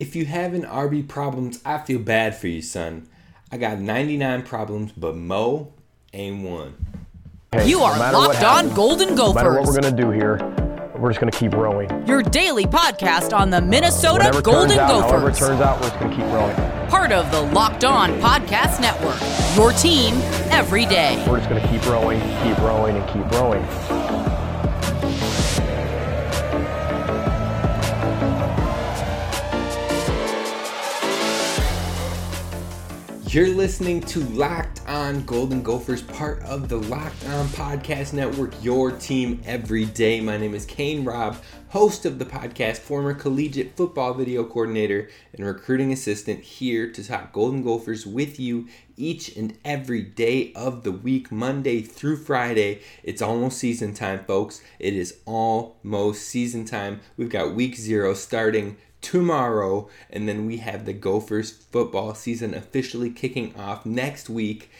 If you have an RB problems, I feel bad for you, son. I got 99 problems, but Mo ain't one. Hey, You are matter what Locked On happens, Golden No matter what we're going to do here, we're just going to keep rowing. Your daily podcast on the uh, Minnesota Whatever Golden turns out, however it turns out, we're just going to keep rowing. Part of the Locked On Podcast Network. Your team every day. We're just going to keep rowing, keep rowing, and keep rowing. You're listening to Locked On Golden Gophers, part of the Locked On Podcast Network, your team every day. My name is Kane Robb, host of the podcast, former collegiate football video coordinator, and recruiting assistant here to talk Golden Gophers with you each and every day of the week, Monday through Friday. It's almost season time, folks. It is almost season time. We've got week zero starting tomorrow, and then we have the Gophers football season officially kicking off next week.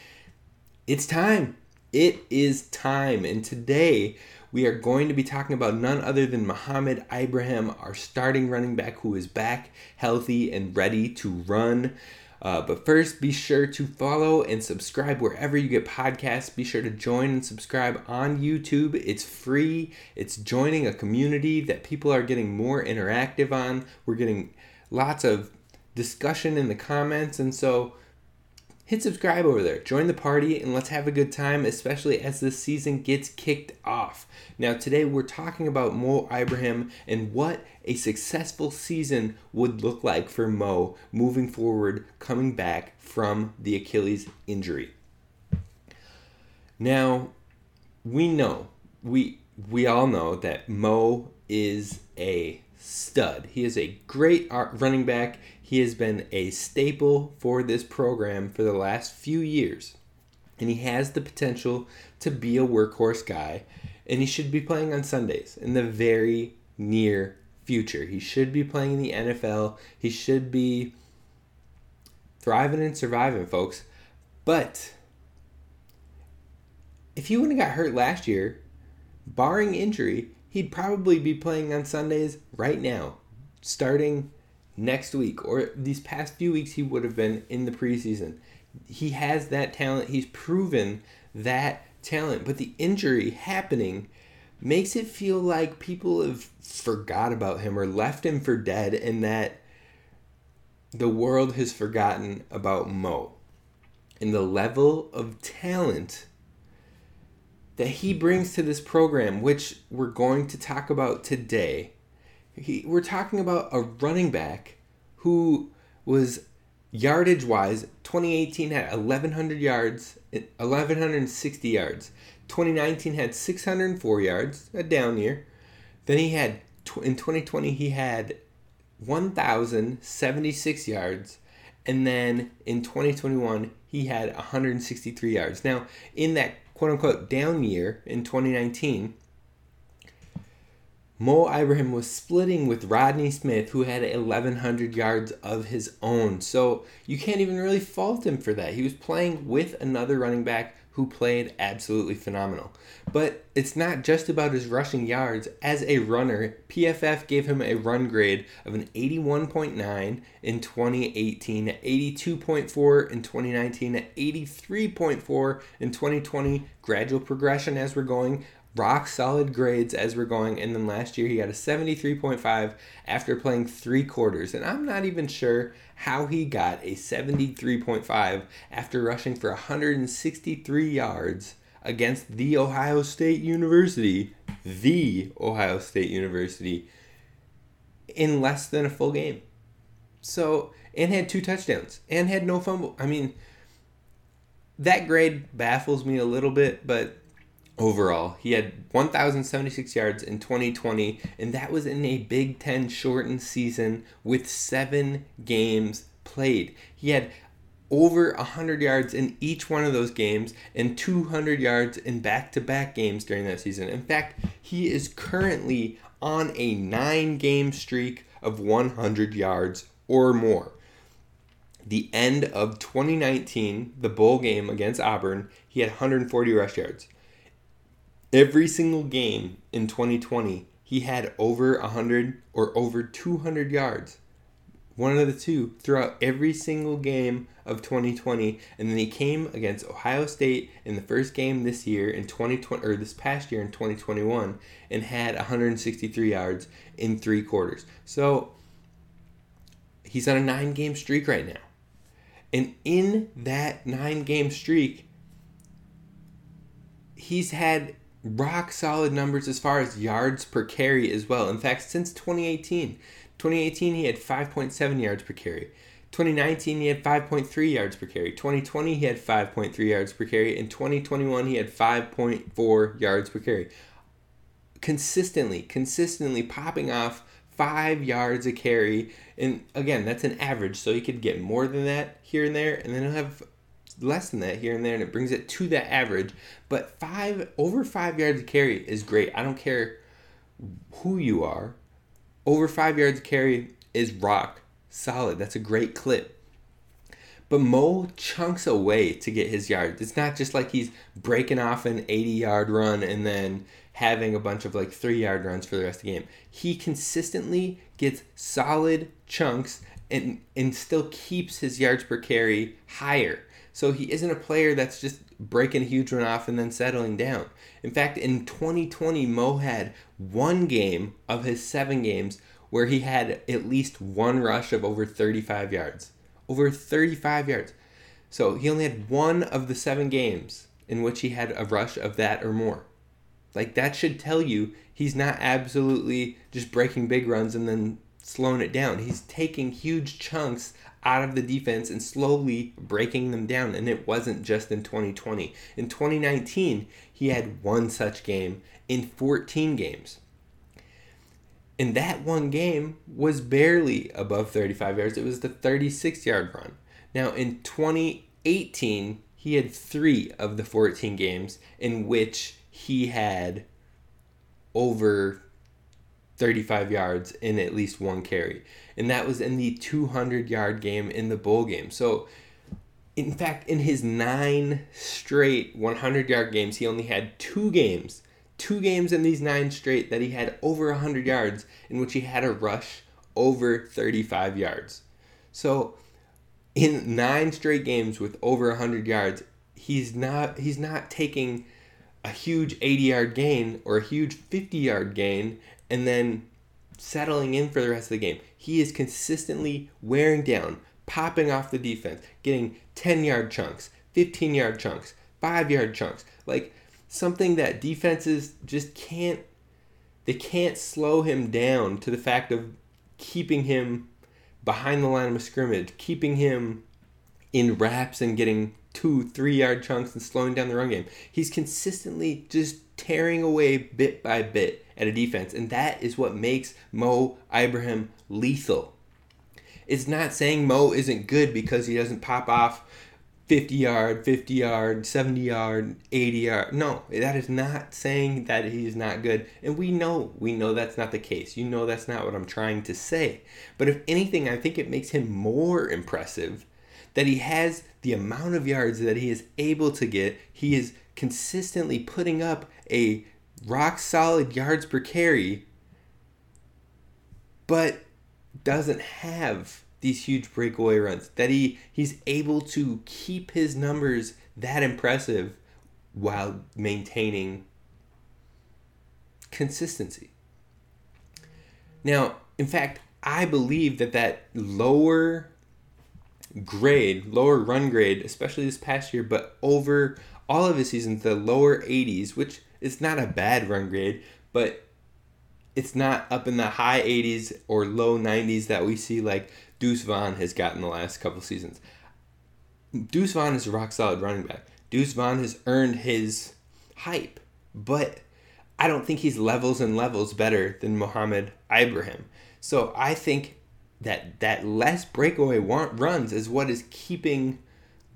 It's time. It is time. And today we are going to be talking about none other than Muhammad Ibrahim, our starting running back who is back healthy and ready to run. Uh, but first, be sure to follow and subscribe wherever you get podcasts. Be sure to join and subscribe on YouTube. It's free. It's joining a community that people are getting more interactive on. We're getting lots of discussion in the comments. And so hit subscribe over there. Join the party and let's have a good time, especially as this season gets kicked off. Now, today we're talking about Mo Ibrahim and what a successful season would look like for Mo moving forward, coming back from the Achilles injury. Now, we know, we we all know that Mo is a stud. He is a great uh, running back. He has been a staple for this program for the last few years. And he has the potential to be a workhorse guy. And he should be playing on Sundays in the very near future. He should be playing in the NFL. He should be thriving and surviving, folks. But if he wouldn't have got hurt last year, barring injury, he'd probably be playing on Sundays right now, starting next week or these past few weeks. He would have been in the preseason. He has that talent. He's proven that talent, but the injury happening makes it feel like people have forgot about him or left him for dead, and that the world has forgotten about Mo and the level of talent that he brings to this program, which we're going to talk about today. He, we're talking about a running back who was yardage wise 2018 had 1100 yards 1160 yards. 2019 had 604 yards a down year. Then he had in 2020 he had 1076 yards. And then in 2021 he had 163 yards. Now in that quote unquote down year in 2019 Mo Ibrahim was splitting with Rodney Smith, who had 1,100 yards of his own. So you can't even really fault him for that. He was playing with another running back who played absolutely phenomenal. But it's not just about his rushing yards. As a runner, PFF gave him a run grade of an 81.9 in 2018, 82.4 in 2019, 83.4 in 2020. Gradual progression as we're going rock solid grades as we're going. And then last year he got a 73.5 after playing three quarters. And I'm not even sure how he got a 73.5 after rushing for 163 yards against the Ohio State University, the Ohio State University, in less than a full game. So, and had two touchdowns and had no fumble. I mean, that grade baffles me a little bit, but overall. He had 1,076 yards in 2020, and that was in a Big Ten shortened season with seven games played. He had over 100 yards in each one of those games and 200 yards in back to back games during that season. In fact, he is currently on a nine game streak of 100 yards or more. The end of 2019, the bowl game against Auburn, he had 140 rush yards every single game in 2020 he had over 100 or over 200 yards one of the two throughout every single game of 2020 and then he came against Ohio State in the first game this year in 2020 or this past year in 2021 and had 163 yards in 3 quarters. So he's on a 9 game streak right now. And in that 9 game streak he's had rock solid numbers as far as yards per carry as well. In fact, since 2018, 2018 he had 5.7 yards per carry. 2019 he had 5.3 yards per carry. 2020 he had 5.3 yards per carry. In 2021 he had 5.4 yards per carry. Consistently, consistently popping off five yards a carry. And again, that's an average, so he could get more than that here and there, and then he'll have less than that here and there, and it brings it to that average. But five over five yards a carry is great. I don't care who you are. Over five yards a carry is rock solid. That's a great clip. But Mo chunks away to get his yards. It's not just like he's breaking off an 80 yard run and then having a bunch of like three yard runs for the rest of the game. He consistently gets solid chunks and, and still keeps his yards per carry higher. So he isn't a player that's just breaking a huge run off and then settling down. In fact, in 2020, Mo had one game of his seven games where he had at least one rush of over 35 yards. Over 35 yards. So he only had one of the seven games in which he had a rush of that or more. Like that should tell you he's not absolutely just breaking big runs and then slowing it down. He's taking huge chunks out of the defense and slowly breaking them down. And it wasn't just in 2020. In 2019, he had one such game in 14 games. And that one game was barely above 35 yards. It was the 36 yard run. Now, in 2018, he had three of the 14 games in which he had over 35 yards in at least one carry. And that was in the 200 yard game in the bowl game. So, in fact, in his nine straight 100 yard games, he only had two games, two games in these nine straight that he had over 100 yards in which he had a rush over 35 yards. So, in nine straight games with over 100 yards, he's not he's not taking a huge 80 yard gain or a huge 50 yard gain and then settling in for the rest of the game. He is consistently wearing down, popping off the defense, getting 10 yard chunks, 15 yard chunks, 5 yard chunks. Like something that defenses just can't they can't slow him down to the fact of keeping him behind the line of scrimmage, keeping him in wraps and getting two, three yard chunks and slowing down the run game. He's consistently just tearing away bit by bit at a defense, and that is what makes Mo Ibrahim lethal. It's not saying Mo isn't good because he doesn't pop off 50 yard, 50 yard, 70 yard, 80 yard. No, that is not saying that he's not good. And we know, we know that's not the case. You know that's not what I'm trying to say. But if anything, I think it makes him more impressive that he has the amount of yards that he is able to get. He is consistently putting up a rock solid yards per carry, but doesn't have these huge breakaway runs. That he he's able to keep his numbers that impressive while maintaining consistency. Now, in fact, I believe that that lower grade, lower run grade, especially this past year, but over all of his seasons, the lower 80s, which is not a bad run grade, but it's not up in the high 80s or low 90s that we see like Deuce Vaughn has gotten the last couple seasons. Deuce Vaughn is a rock solid running back. Deuce Vaughn has earned his hype, but I don't think he's levels and levels better than Mohammed Ibrahim. So I think that that less breakaway runs is what is keeping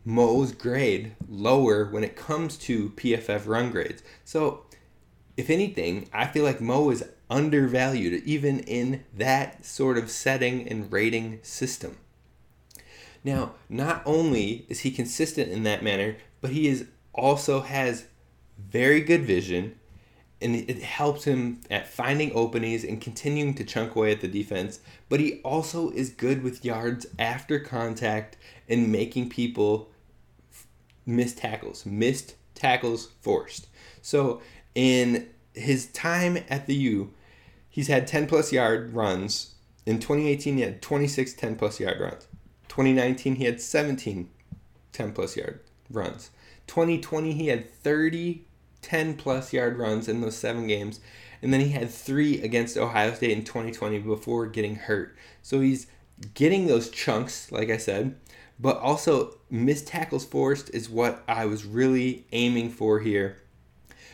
Mo's grade lower when it comes to PFF run grades. So, if anything, I feel like Mo is undervalued even in that sort of setting and rating system. Now, not only is he consistent in that manner, but he is also has very good vision and it helps him at finding openings and continuing to chunk away at the defense. But he also is good with yards after contact and making people miss tackles, missed tackles forced. So in his time at the U, he's had 10 plus yard runs. In 2018, he had 26 10 plus yard runs. 2019, he had 17 10 plus yard runs. 2020, he had 30 10 plus yard runs in those seven games. And then he had three against Ohio State in 2020 before getting hurt. So he's getting those chunks, like I said, but also missed tackles forced is what I was really aiming for here.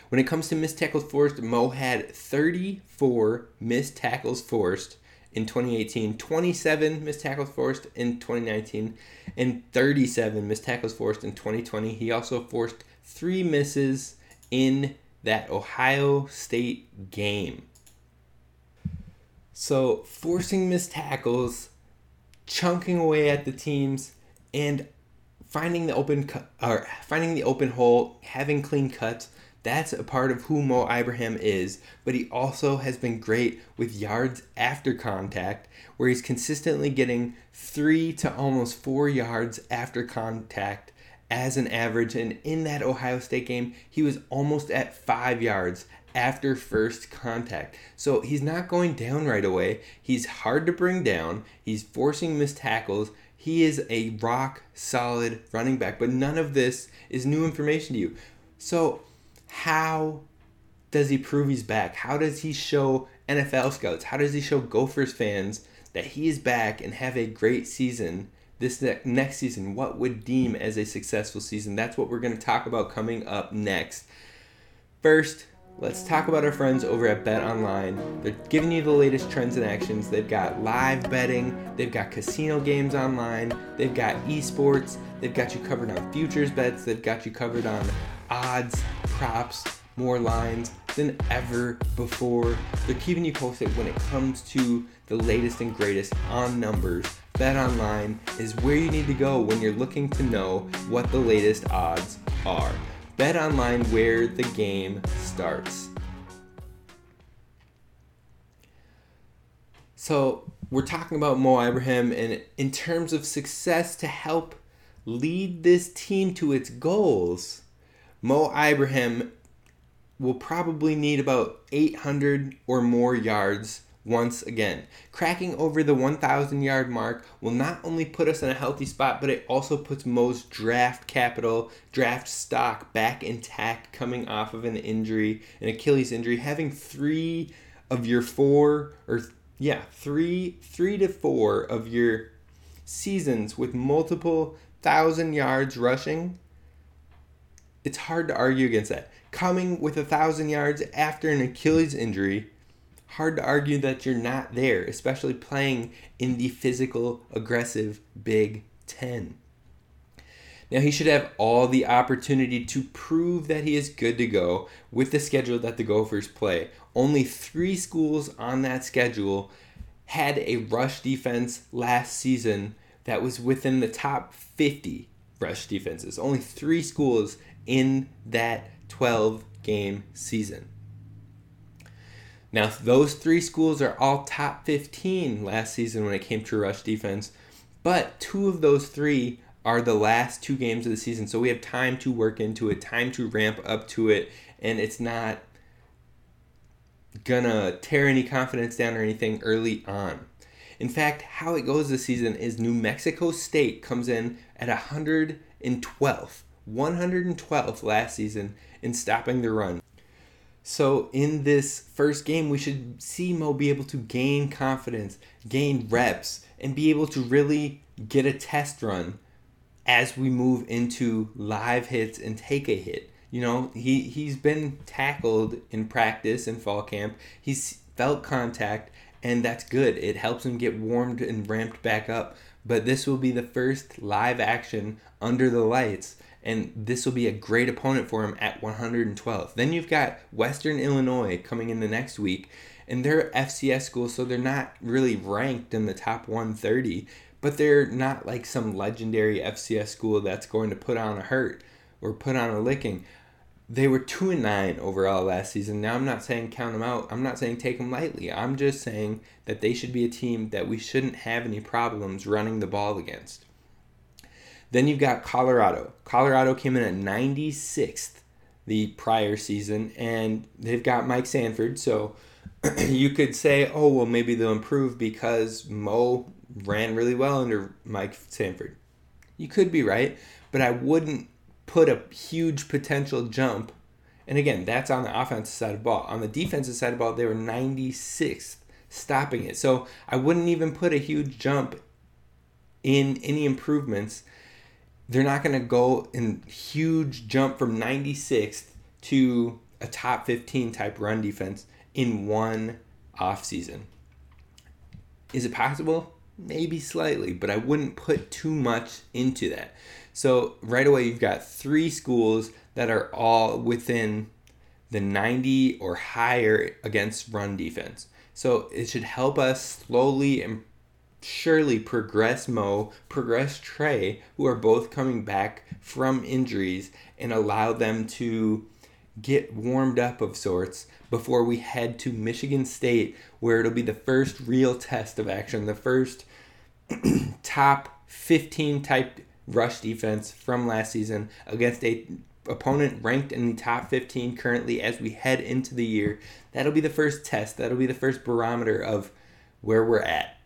When it comes to missed tackles forced, Mo had 34 missed tackles forced in 2018, 27 missed tackles forced in 2019, and 37 missed tackles forced in 2020. He also forced three misses in that Ohio State game. So, forcing missed tackles, chunking away at the teams, and finding the open cu- or finding the open hole, having clean cuts, that's a part of who Mo Ibrahim is, but he also has been great with yards after contact, where he's consistently getting three to almost four yards after contact as an average. And in that Ohio State game, he was almost at five yards after first contact. So he's not going down right away. He's hard to bring down, he's forcing missed tackles. He is a rock solid running back, but none of this is new information to you. So, how does he prove he's back? How does he show NFL scouts? How does he show Gophers fans that he is back and have a great season this next season? What would deem as a successful season? That's what we're going to talk about coming up next. First, let's talk about our friends over at Bet Online. They're giving you the latest trends and actions. They've got live betting, they've got casino games online, they've got esports, they've got you covered on futures bets, they've got you covered on odds, props, more lines than ever before. They're keeping you posted when it comes to the latest and greatest on numbers. Bet Online is where you need to go when you're looking to know what the latest odds are. Bet Online where the game starts. So, we're talking about Mo Ibrahim, and in terms of success to help lead this team to its goals, Mo Ibrahim will probably need about 800 or more yards once again. Cracking over the 1,000 yard mark will not only put us in a healthy spot, but it also puts Mo's draft capital, draft stock back intact coming off of an injury, an Achilles injury. Having three of your four, or yeah, three, three to four of your seasons with multiple thousand yards rushing it's hard to argue against that. Coming with a thousand yards after an Achilles injury, hard to argue that you're not there, especially playing in the physical, aggressive Big Ten. Now, he should have all the opportunity to prove that he is good to go with the schedule that the Gophers play. Only three schools on that schedule had a rush defense last season that was within the top 50 rush defenses. Only three schools in that 12 game season. Now, those three schools are all top 15 last season when it came to rush defense, but two of those three are the last two games of the season. So we have time to work into it, time to ramp up to it, and it's not gonna tear any confidence down or anything early on. In fact, how it goes this season is New Mexico State comes in at 112th 112th last season in stopping the run. So in this first game, we should see Mo be able to gain confidence, gain reps, and be able to really get a test run as we move into live hits and take a hit. You know, he, he's been tackled in practice in fall camp. He's felt contact, and that's good. It helps him get warmed and ramped back up. But this will be the first live action under the lights and this will be a great opponent for him at 112. Then you've got Western Illinois coming in the next week, and they're FCS schools, so they're not really ranked in the top 130, but they're not like some legendary FCS school that's going to put on a hurt or put on a licking. they were two and nine overall last season. Now I'm not saying count them out. I'm not saying take them lightly. I'm just saying that they should be a team that we shouldn't have any problems running the ball against. Then you've got Colorado. Colorado came in at 96th the prior season, and they've got Mike Sanford. So you could say, oh well, maybe they'll improve because Mo ran really well under Mike Sanford. You could be right, but I wouldn't put a huge potential jump. And again, that's on the offensive side of ball. On the defensive side of ball, they were 96th, stopping it. So I wouldn't even put a huge jump in any improvements. They're not going to go in huge jump from 96th to a top 15 type run defense in one off season. Is it possible? Maybe slightly, but I wouldn't put too much into that. So right away, you've got three schools that are all within the 90 or higher against run defense. So it should help us slowly and surely progress Mo, progress Trey, who are both coming back from injuries, and allow them to get warmed up of sorts before we head to Michigan State, where it'll be the first real test of action, the first top 15 type rush defense from last season against a opponent ranked in the top 15 currently as we head into the year. That'll be the first test. That'll be the first barometer of where we're at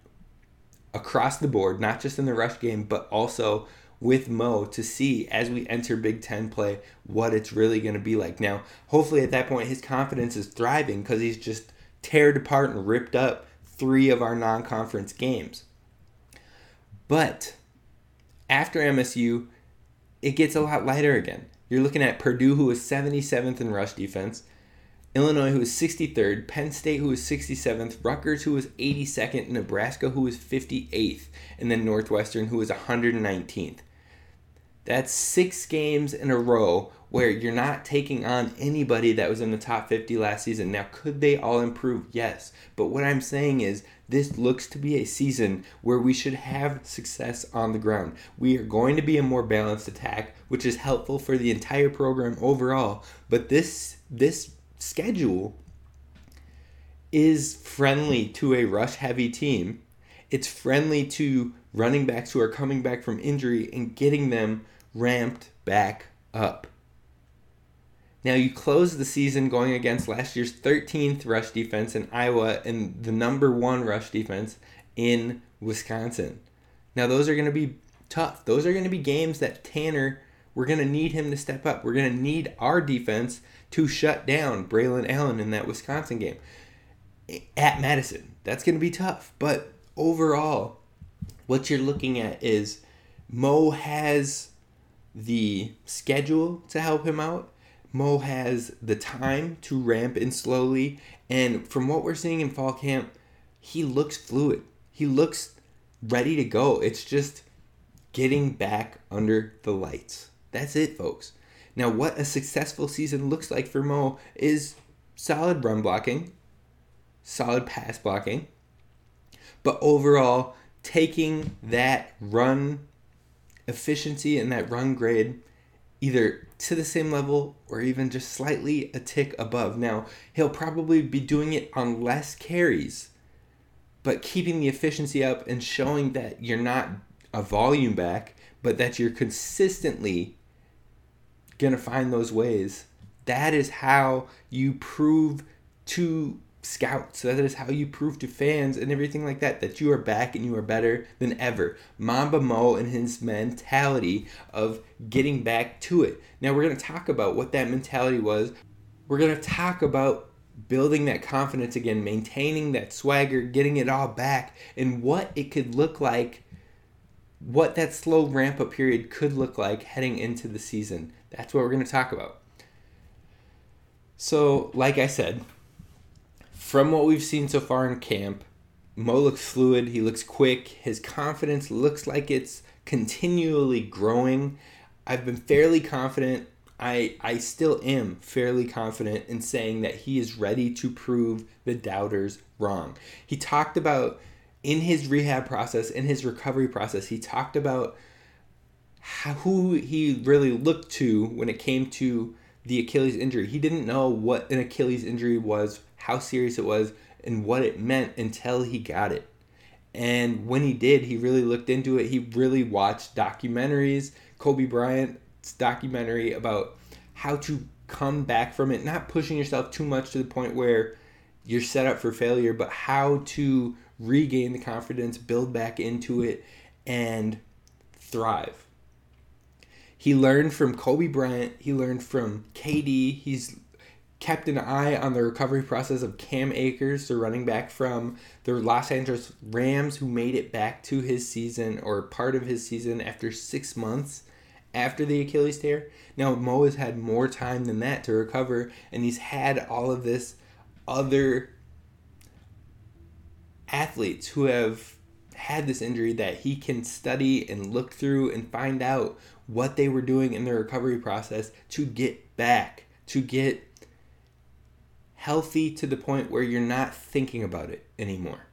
across the board, not just in the rush game, but also with Mo to see as we enter Big Ten play what it's really going to be like. Now, hopefully at that point, his confidence is thriving because he's just teared apart and ripped up three of our non conference games. But after MSU, it gets a lot lighter again. You're looking at Purdue, who is 77th in rush defense, Illinois, who was 63rd, Penn State, who was 67th, Rutgers, who was 82nd, Nebraska, who was 58th, and then Northwestern, who was 119th. That's six games in a row where you're not taking on anybody that was in the top 50 last season. Now, could they all improve? Yes. But what I'm saying is, this looks to be a season where we should have success on the ground. We are going to be a more balanced attack, which is helpful for the entire program overall. But this this schedule is friendly to a rush heavy team. It's friendly to running backs who are coming back from injury and getting them ramped back up. Now you close the season going against last year's 13th rush defense in Iowa and the number one rush defense in Wisconsin. Now those are going to be tough. Those are going to be games that Tanner, we're going to need him to step up. We're going to need our defense to shut down Braelon Allen in that Wisconsin game at Madison. That's going to be tough. But overall, what you're looking at is Mo has the schedule to help him out. Mo has the time to ramp in slowly. And from what we're seeing in fall camp, he looks fluid. He looks ready to go. It's just getting back under the lights. That's it, folks. Now, what a successful season looks like for Mo is solid run blocking, solid pass blocking, but overall, taking that run efficiency and that run grade either to the same level or even just slightly a tick above. Now, he'll probably be doing it on less carries, but keeping the efficiency up and showing that you're not a volume back, but that you're consistently to find those ways. That is how you prove to scouts. That is how you prove to fans and everything like that that you are back and you are better than ever. Mamba Mo and his mentality of getting back to it. Now we're going to talk about what that mentality was. We're going to talk about building that confidence again, maintaining that swagger, getting it all back, and what it could look like. What that slow ramp up period could look like heading into the season. That's what we're going to talk about. So, like I said, from what we've seen so far in camp, Mo looks fluid. He looks quick. His confidence looks like it's continually growing. I've been fairly confident. I I still am fairly confident in saying that he is ready to prove the doubters wrong. He talked about in his rehab process, in his recovery process, he talked about who he really looked to when it came to the Achilles injury. He didn't know what an Achilles injury was, how serious it was, and what it meant until he got it. And when he did, he really looked into it. He really watched documentaries, Kobe Bryant's documentary about how to come back from it, not pushing yourself too much to the point where you're set up for failure, but how to regain the confidence, build back into it, and thrive. He learned from Kobe Bryant, he learned from KD, he's kept an eye on the recovery process of Cam Akers, the running back from the Los Angeles Rams, who made it back to his season or part of his season after six months after the Achilles tear. Now, Mo has had more time than that to recover, and he's had all of this other athletes who have had this injury that he can study and look through and find out what they were doing in their recovery process to get back, to get healthy to the point where you're not thinking about it anymore.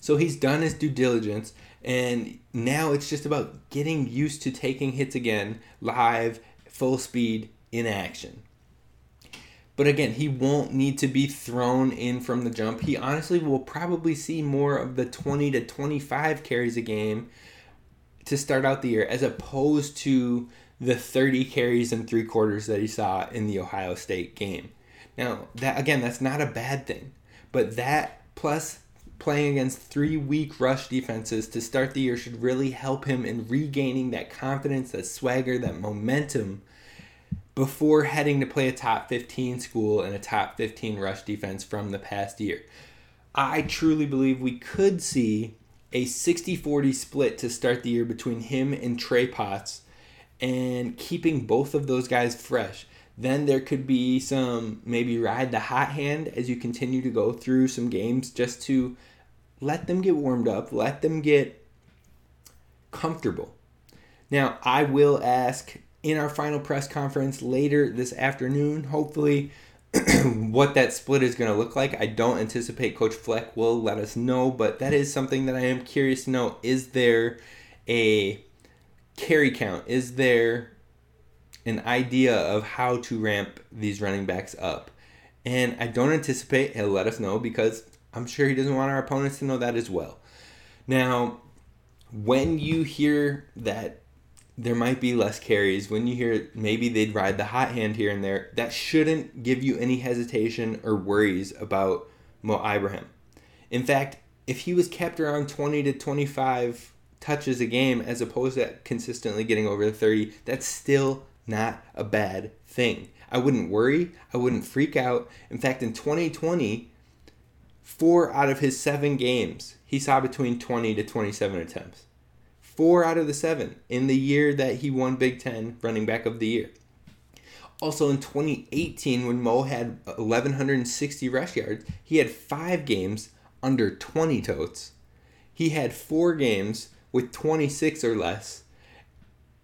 So he's done his due diligence, and now it's just about getting used to taking hits again, live, full speed, in action. But again, he won't need to be thrown in from the jump. He honestly will probably see more of the 20 to 25 carries a game to start out the year as opposed to the 30 carries and three quarters that he saw in the Ohio State game. Now, that again, that's not a bad thing. But that plus playing against three weak rush defenses to start the year should really help him in regaining that confidence, that swagger, that momentum before heading to play a top 15 school and a top 15 rush defense from the past year. I truly believe we could see a 60 40 split to start the year between him and Trey Potts and keeping both of those guys fresh. Then there could be some maybe ride the hot hand as you continue to go through some games just to let them get warmed up, let them get comfortable. Now, I will ask in our final press conference later this afternoon, hopefully, what that split is going to look like. I don't anticipate Coach Fleck will let us know, but that is something that I am curious to know. Is there a carry count? Is there an idea of how to ramp these running backs up? And I don't anticipate he'll let us know because I'm sure he doesn't want our opponents to know that as well. Now, when you hear that there might be less carries when you hear maybe they'd ride the hot hand here and there. That shouldn't give you any hesitation or worries about Mo Ibrahim. In fact, if he was kept around 20 to 25 touches a game as opposed to consistently getting over the 30, that's still not a bad thing. I wouldn't worry, I wouldn't freak out. In fact, in 2020, four out of his seven games, he saw between 20 to 27 attempts four out of the seven in the year that he won Big Ten running back of the year. Also in 2018, when Mo had 1,160 rush yards, he had five games under 20 totes. He had four games with 26 or less,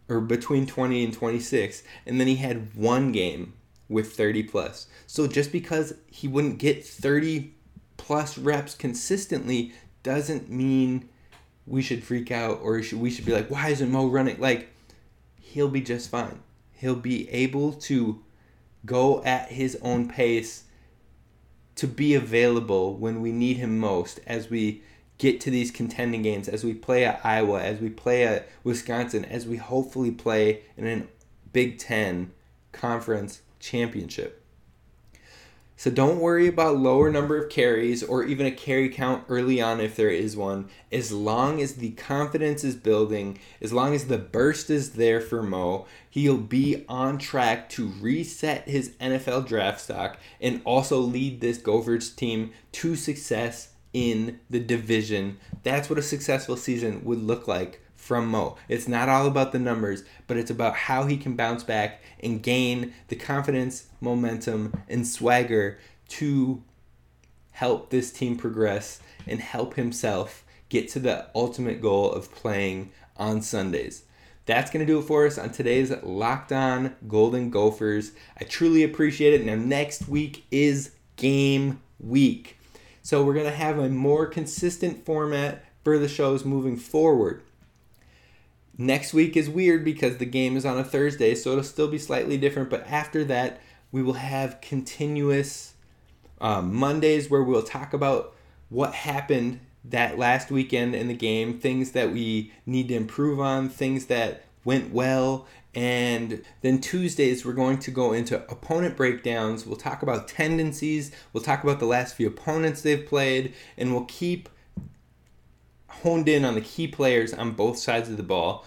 or between 20 and 26, and then he had one game with 30 plus. So just because he wouldn't get 30 plus reps consistently doesn't mean we should freak out or we should be like, why isn't Mo running? Like, he'll be just fine. He'll be able to go at his own pace to be available when we need him most as we get to these contending games, as we play at Iowa, as we play at Wisconsin, as we hopefully play in a Big Ten conference championship. So don't worry about lower number of carries or even a carry count early on if there is one. As long as the confidence is building, as long as the burst is there for Mo, he'll be on track to reset his NFL draft stock and also lead this Gophers team to success in the division. That's what a successful season would look like from Mo. It's not all about the numbers, but it's about how he can bounce back and gain the confidence, momentum, and swagger to help this team progress and help himself get to the ultimate goal of playing on Sundays. That's going to do it for us on today's Locked On Golden Gophers. I truly appreciate it. Now, next week is game week. So, we're going to have a more consistent format for the shows moving forward Next week is weird because the game is on a Thursday, so it'll still be slightly different. But after that, we will have continuous um, Mondays where we'll talk about what happened that last weekend in the game, things that we need to improve on, things that went well. And then Tuesdays, we're going to go into opponent breakdowns. We'll talk about tendencies. We'll talk about the last few opponents they've played. And we'll keep honed in on the key players on both sides of the ball.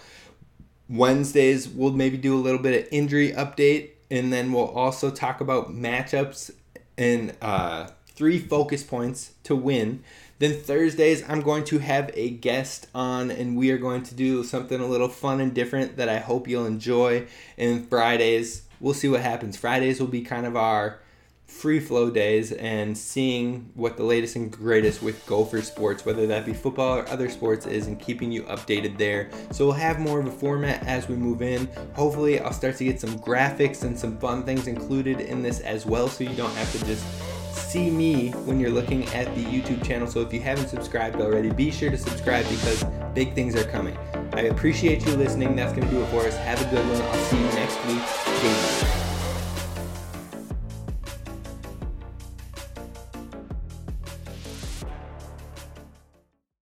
Wednesdays, we'll maybe do a little bit of injury update. And then we'll also talk about matchups and uh, three focus points to win. Then Thursdays, I'm going to have a guest on, and we are going to do something a little fun and different that I hope you'll enjoy. And Fridays, we'll see what happens. Fridays will be kind of our free flow days and seeing what the latest and greatest with Gopher sports, whether that be football or other sports, is and keeping you updated there. So we'll have more of a format as we move in. Hopefully, I'll start to get some graphics and some fun things included in this as well, so you don't have to just see me when you're looking at the YouTube channel. So if you haven't subscribed already, be sure to subscribe because big things are coming. I appreciate you listening. That's going to do it for us. Have a good one. I'll see you next week.